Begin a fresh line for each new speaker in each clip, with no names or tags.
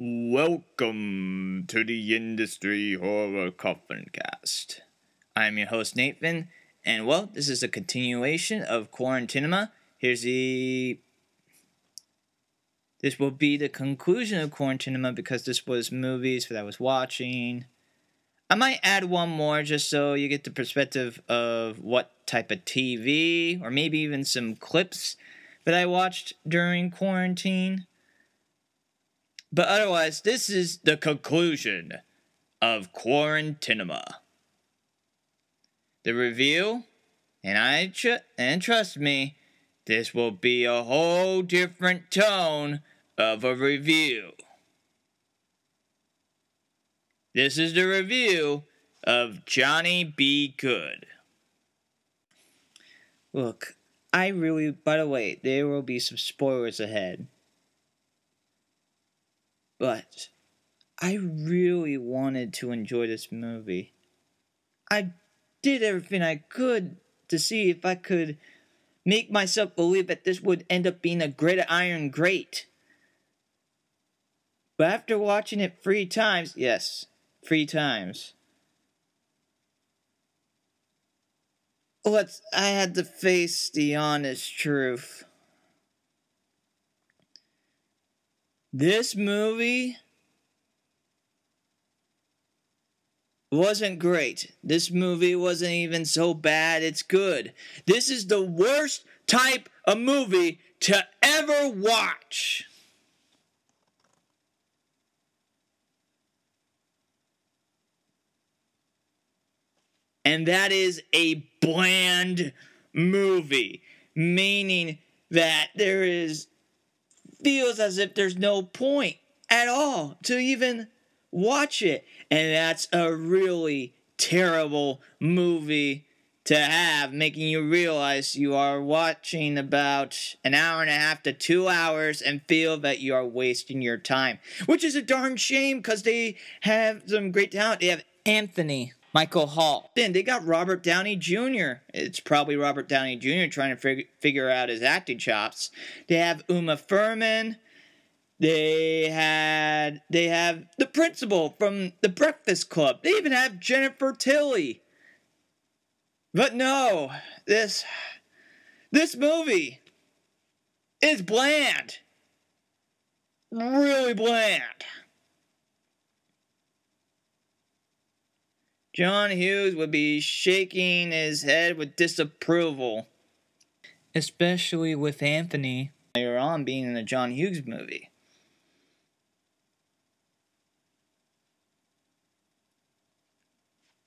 Welcome to the Industry Horror Coffin Cast. I'm your host Nathan, and well, this is a continuation of Quarantinema. Here's the. This will be the conclusion of Quarantinema because this was movies that I was watching. I might add one more just so you get the perspective of what type of TV, or maybe even some clips that I watched during quarantine. But otherwise, this is the conclusion of Quarantinema. The review, and I tr- and trust me, this will be a whole different tone of a review. This is the review of Johnny Be Good. Look, I really, by the way, there will be some spoilers ahead. But I really wanted to enjoy this movie. I did everything I could to see if I could make myself believe that this would end up being a great iron great. But after watching it three times, yes, three times, let's I had to face the honest truth. This movie wasn't great. This movie wasn't even so bad, it's good. This is the worst type of movie to ever watch. And that is a bland movie, meaning that there is feels as if there's no point at all to even watch it. And that's a really terrible movie to have, making you realize you are watching about an hour and a half to two hours and feel that you are wasting your time. Which is a darn shame because they have some great talent. They have Anthony. Michael Hall. Then they got Robert Downey Jr. It's probably Robert Downey Jr. trying to fig- figure out his acting chops. They have Uma Thurman. They had they have the principal from The Breakfast Club. They even have Jennifer Tilly. But no, this this movie is bland. Really bland. John Hughes would be shaking his head with disapproval. Especially with Anthony later on being in a John Hughes movie.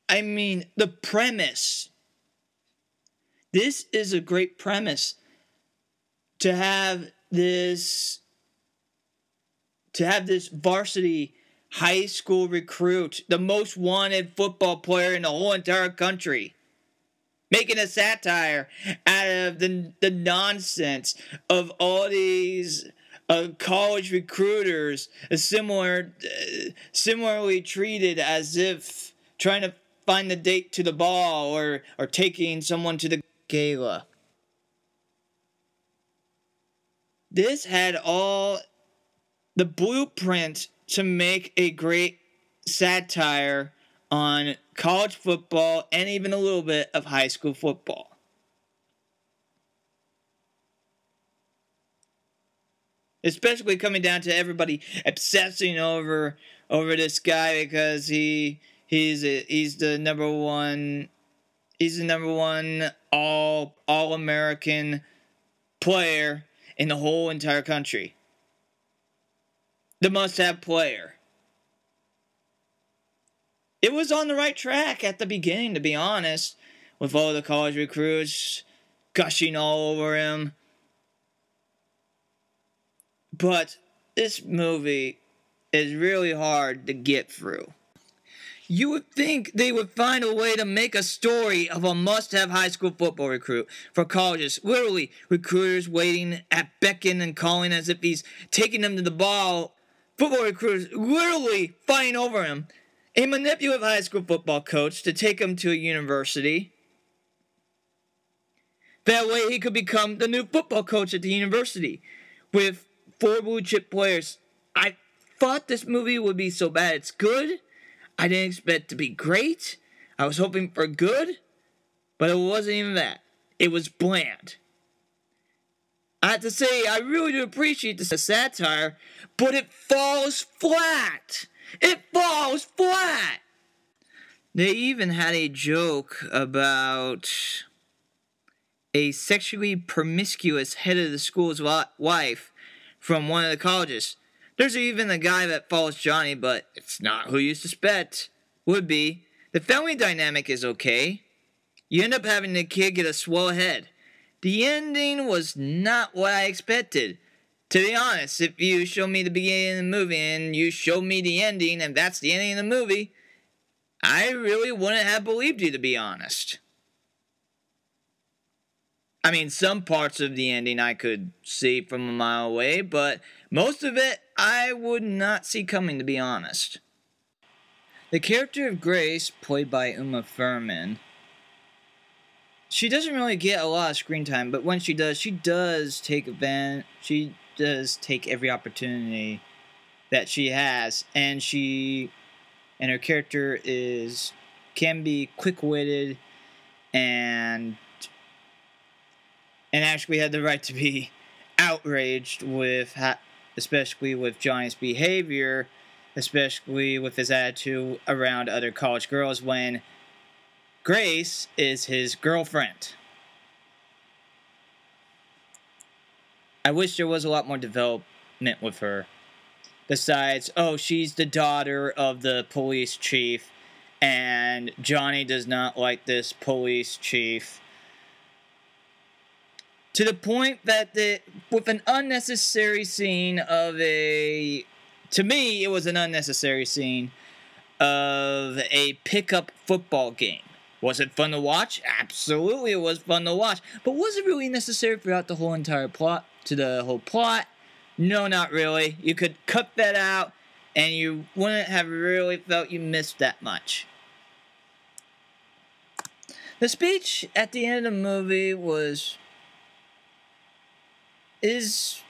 I mean, the premise. This is a great premise to have this to have this varsity high school recruit, the most wanted football player in the whole entire country, making a satire out of the, the nonsense of all these uh, college recruiters, uh, similar, uh, similarly treated as if trying to find the date to the ball or, or taking someone to the gala. This had all the blueprint to make a great satire on college football and even a little bit of high school football. Especially coming down to everybody obsessing over over this guy because he he's a, he's the number one he's the number one all all American player in the whole entire country the must have player. It was on the right track at the beginning, to be honest, with all the college recruits gushing all over him. But this movie is really hard to get through. You would think they would find a way to make a story of a must have high school football recruit for colleges. Literally, recruiters waiting at beckon and calling as if he's taking them to the ball football recruiters literally fighting over him. A manipulative high school football coach to take him to a university. That way he could become the new football coach at the university with four blue chip players. I thought this movie would be so bad it's good. I didn't expect to be great. I was hoping for good, but it wasn't even that. It was bland. I have to say, I really do appreciate the satire, but it falls flat. It falls flat. They even had a joke about a sexually promiscuous head of the school's wife from one of the colleges. There's even a guy that follows Johnny, but it's not who you suspect. Would be. The family dynamic is okay. You end up having the kid get a swell head. The ending was not what I expected. To be honest, if you show me the beginning of the movie and you show me the ending and that's the ending of the movie, I really wouldn't have believed you to be honest. I mean, some parts of the ending I could see from a mile away, but most of it I would not see coming, to be honest. The character of Grace, played by Uma Thurman, she doesn't really get a lot of screen time, but when she does, she does take advantage. She does take every opportunity that she has, and she and her character is can be quick-witted and and actually had the right to be outraged with, especially with Johnny's behavior, especially with his attitude around other college girls when Grace is his girlfriend. I wish there was a lot more development with her. Besides, oh, she's the daughter of the police chief, and Johnny does not like this police chief to the point that the, with an unnecessary scene of a to me it was an unnecessary scene of a pickup football game was it fun to watch? Absolutely it was fun to watch. But was it really necessary throughout the whole entire plot to the whole plot? No not really. You could cut that out and you wouldn't have really felt you missed that much. The speech at the end of the movie was is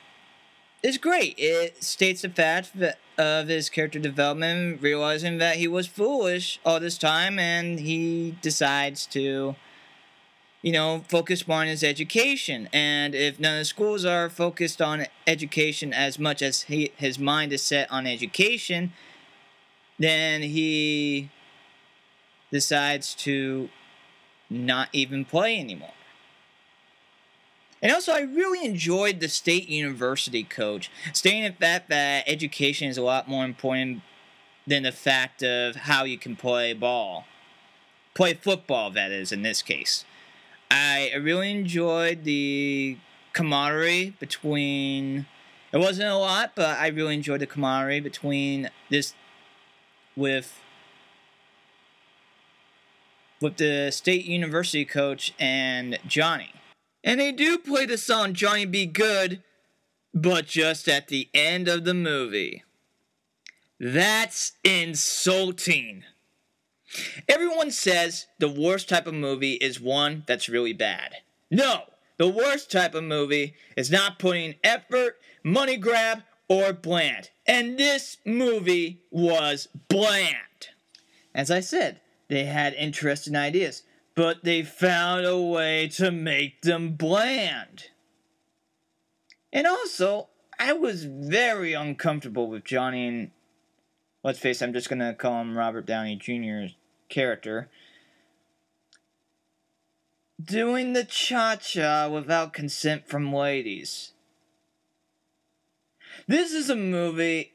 is great. It states the fact of his character development, realizing that he was foolish all this time, and he decides to, you know, focus more on his education. And if none of the schools are focused on education as much as he, his mind is set on education, then he decides to not even play anymore. And also, I really enjoyed the state university coach, stating the fact that education is a lot more important than the fact of how you can play ball. Play football, that is, in this case. I really enjoyed the camaraderie between. It wasn't a lot, but I really enjoyed the camaraderie between this. with. with the state university coach and Johnny. And they do play the song Johnny B. Goode, but just at the end of the movie. That's insulting. Everyone says the worst type of movie is one that's really bad. No, the worst type of movie is not putting effort, money grab, or bland. And this movie was bland. As I said, they had interesting ideas but they found a way to make them bland. And also, I was very uncomfortable with Johnny and let's face it, I'm just gonna call him Robert Downey Jr.'s character. Doing the cha cha without consent from ladies. This is a movie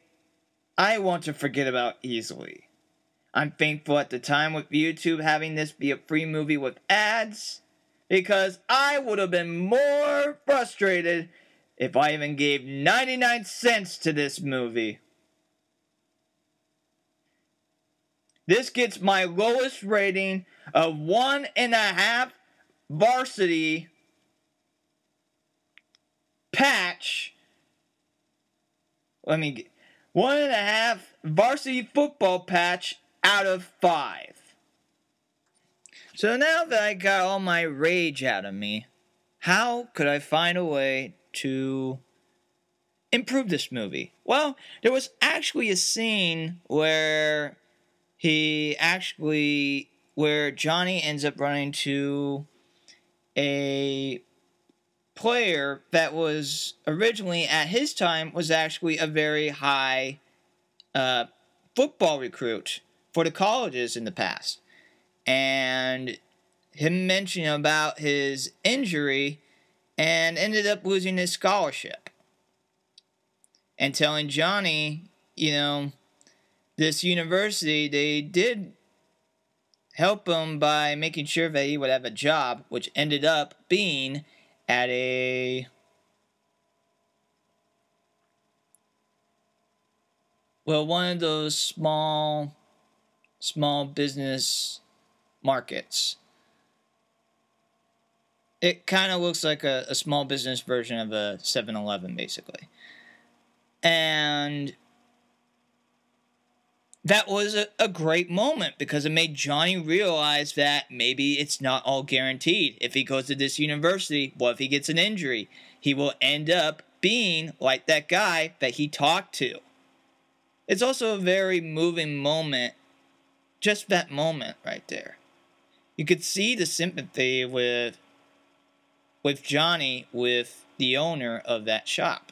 I want to forget about easily. I'm thankful at the time with YouTube having this be a free movie with ads because I would have been more frustrated if I even gave 99 cents to this movie. This gets my lowest rating of one and a half varsity patch. Let me get one and a half varsity football patch out of five. So now that I got all my rage out of me, how could I find a way to improve this movie? Well, there was actually a scene where he actually where Johnny ends up running to a player that was originally at his time was actually a very high uh, football recruit for the colleges in the past. And him mentioning about his injury and ended up losing his scholarship. And telling Johnny, you know, this university, they did help him by making sure that he would have a job, which ended up being at a well, one of those small small business markets. It kind of looks like a, a small business version of a 7 Eleven, basically. And that was a, a, great moment because it made Johnny realize that maybe it's not all guaranteed. If he goes to this university, what if he gets an injury? He will end up being like that guy that he talked to. It's also a very moving moment, just that moment right there. You could see the sympathy with with Johnny with the owner of that shop.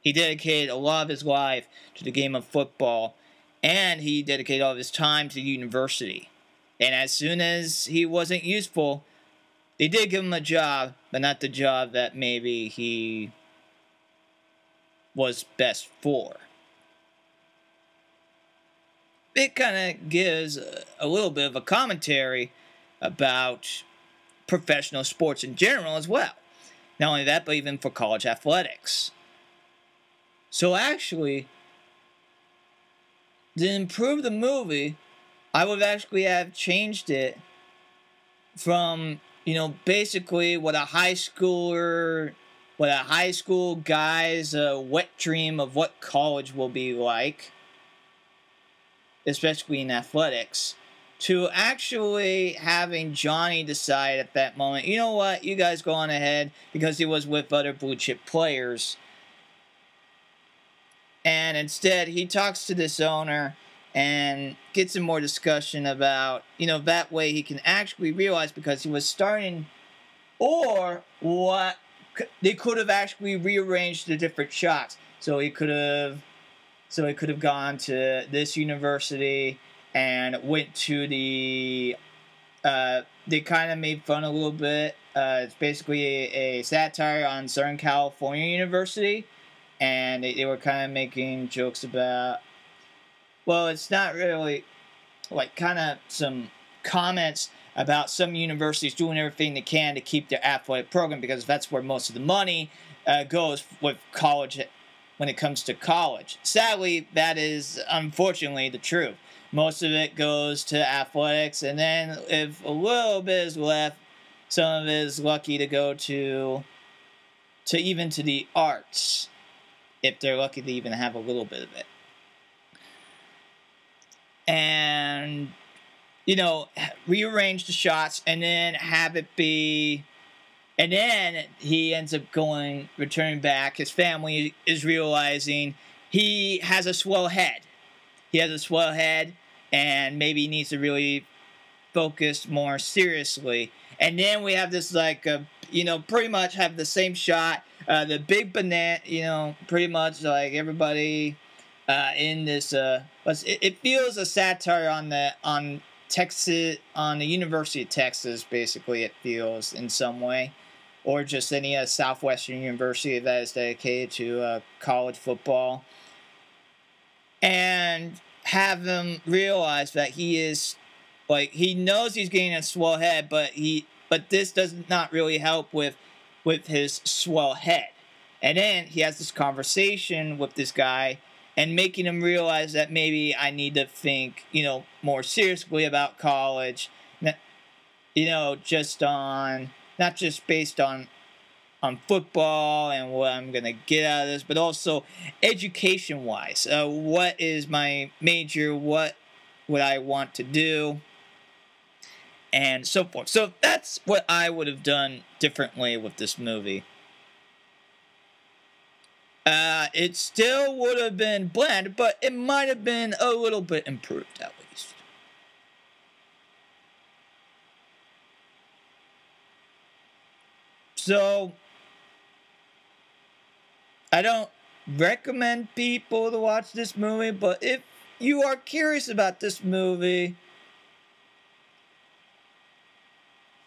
He dedicated a lot of his life to the game of football, and he dedicated all of his time to university. And as soon as he wasn't useful, they did give him a job, but not the job that maybe he was best for. It kind of gives a little bit of a commentary about professional sports in general as well. Not only that, but even for college athletics. So actually, to improve the movie, I would actually have changed it from, you know, basically what a high schooler, what a high school guy's uh, wet dream of what college will be like, especially in athletics, to actually having Johnny decide at that moment, you know what, you guys go on ahead because he was with other blue chip players. And instead he talks to this owner and gets some more discussion about you know that way he can actually realize because he was starting or what they could have actually rearranged the different shots. So he could have so he could have gone to this university and went to the uh, they kind of made fun a little bit uh, it's basically a, a satire on southern california university and they, they were kind of making jokes about well it's not really like kind of some comments about some universities doing everything they can to keep their athletic program because that's where most of the money uh, goes with college when it comes to college. Sadly, that is unfortunately the truth. Most of it goes to athletics, and then if a little bit is left, some of it is lucky to go to to even to the arts if they're lucky to even have a little bit of it. And, you know, rearrange the shots and then have it be. And then he ends up going, returning back. His family is realizing he has a swell head. He has a swell head and maybe needs to really focus more seriously. And then we have this, like, a, you know, pretty much have the same shot uh, the big banana, you know, pretty much like everybody uh, in this. Uh, it feels a satire on the on Texas on the University of Texas. Basically, it feels in some way, or just any uh, southwestern university that is dedicated to uh, college football, and have him realize that he is like he knows he's getting a swell head, but he but this does not really help with with his swell head. And then he has this conversation with this guy and making him realize that maybe I need to think, you know, more seriously about college. You know, just on not just based on on football and what I'm gonna get out of this, but also education wise. Uh, what is my major? What would I want to do? and so forth. So that's what I would have done differently with this movie. Uh, it still would have been bland, but it might have been a little bit improved at least. So, I don't recommend people to watch this movie, but if you are curious about this movie,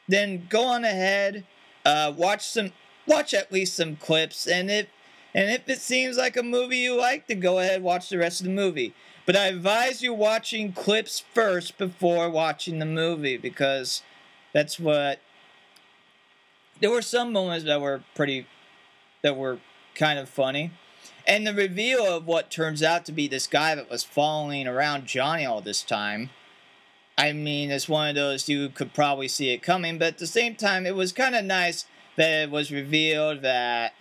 then go on ahead, uh, watch some, watch at least some clips, and if and if it seems like a movie you like, then go ahead watch the rest of the movie. But I advise you watching clips first before watching the movie because that's what. There were some moments that were pretty, that were kind of funny. And the reveal of what turns out to be this guy that was following around Johnny all this time. I mean, it's one of those you could probably see it coming, but at the same time, it was kind of nice that it was revealed that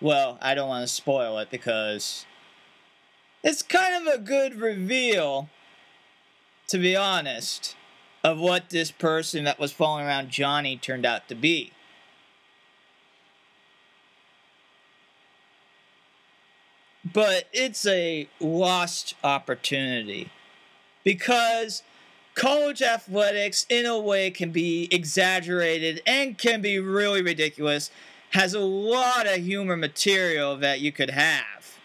well, I don't want to spoil it because it's kind of a good reveal, to be honest, of what this person that was following around Johnny turned out to be. But it's a lost opportunity because college athletics, in a way, can be exaggerated and can be really ridiculous has a lot of humor material that you could have.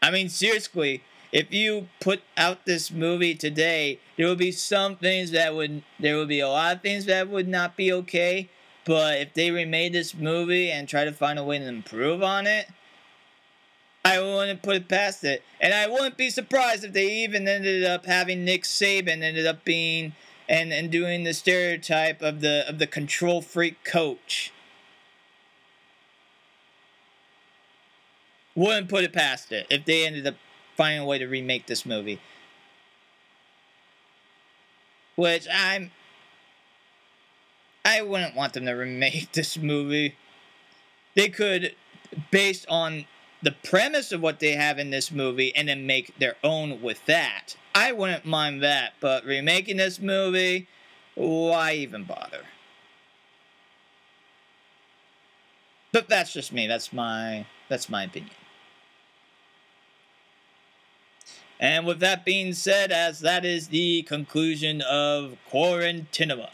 I mean, seriously, if you put out this movie today, there would be some things that would, there would be a lot of things that would not be okay. But if they remade this movie and try to find a way to improve on it, I wouldn't put it past it. And I wouldn't be surprised if they even ended up having Nick Saban ended up being and and doing the stereotype of the of the control freak coach. Wouldn't put it past it if they ended up finding a way to remake this movie. Which I'm I wouldn't want them to remake this movie. They could based on the premise of what they have in this movie and then make their own with that. I wouldn't mind that, but remaking this movie, why even bother? But that's just me. That's my that's my opinion. And with that being said, as that is the conclusion of Quarantinema.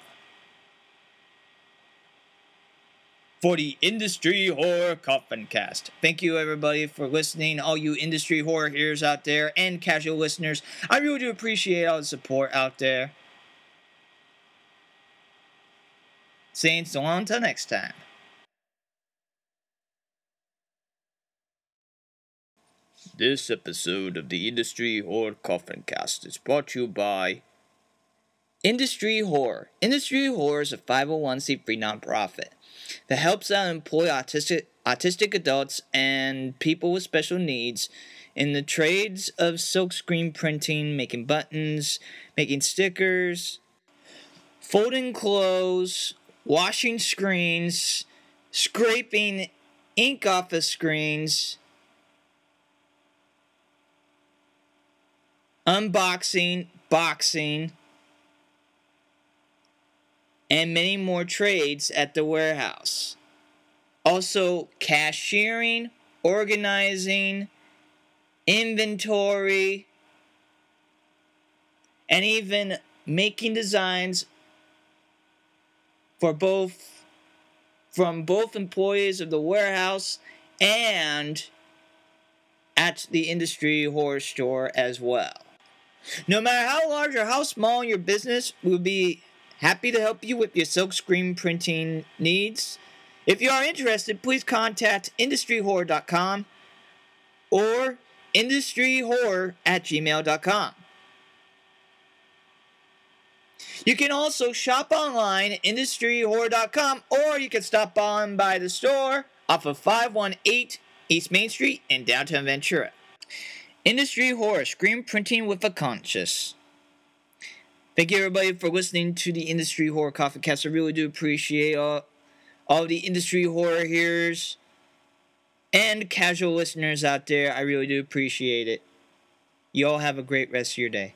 For the Industry Horror Coffin Cast. Thank you, everybody, for listening. All you industry horror heroes out there and casual listeners. I really do appreciate all the support out there. Saying so long until next time. This episode of the Industry Horror Coffin Cast is brought to you by Industry Horror. Industry Horror is a 501c3 nonprofit that helps out employ autistic, autistic adults and people with special needs in the trades of silkscreen printing, making buttons, making stickers, folding clothes, washing screens, scraping ink off of screens, unboxing, boxing, and many more trades at the warehouse. Also, cashiering, organizing, inventory, and even making designs for both from both employees of the warehouse and at the industry horror store as well. No matter how large or how small your business will be Happy to help you with your silkscreen printing needs. If you are interested, please contact industryhorror.com or industryhorror at gmail.com. You can also shop online at industryhorror.com or you can stop on by the store off of 518 East Main Street in downtown Ventura. Industry Horror, screen printing with a conscience. Thank you everybody for listening to the Industry Horror Coffee Cast. I really do appreciate all, all the industry horror hearers and casual listeners out there. I really do appreciate it. You all have a great rest of your day.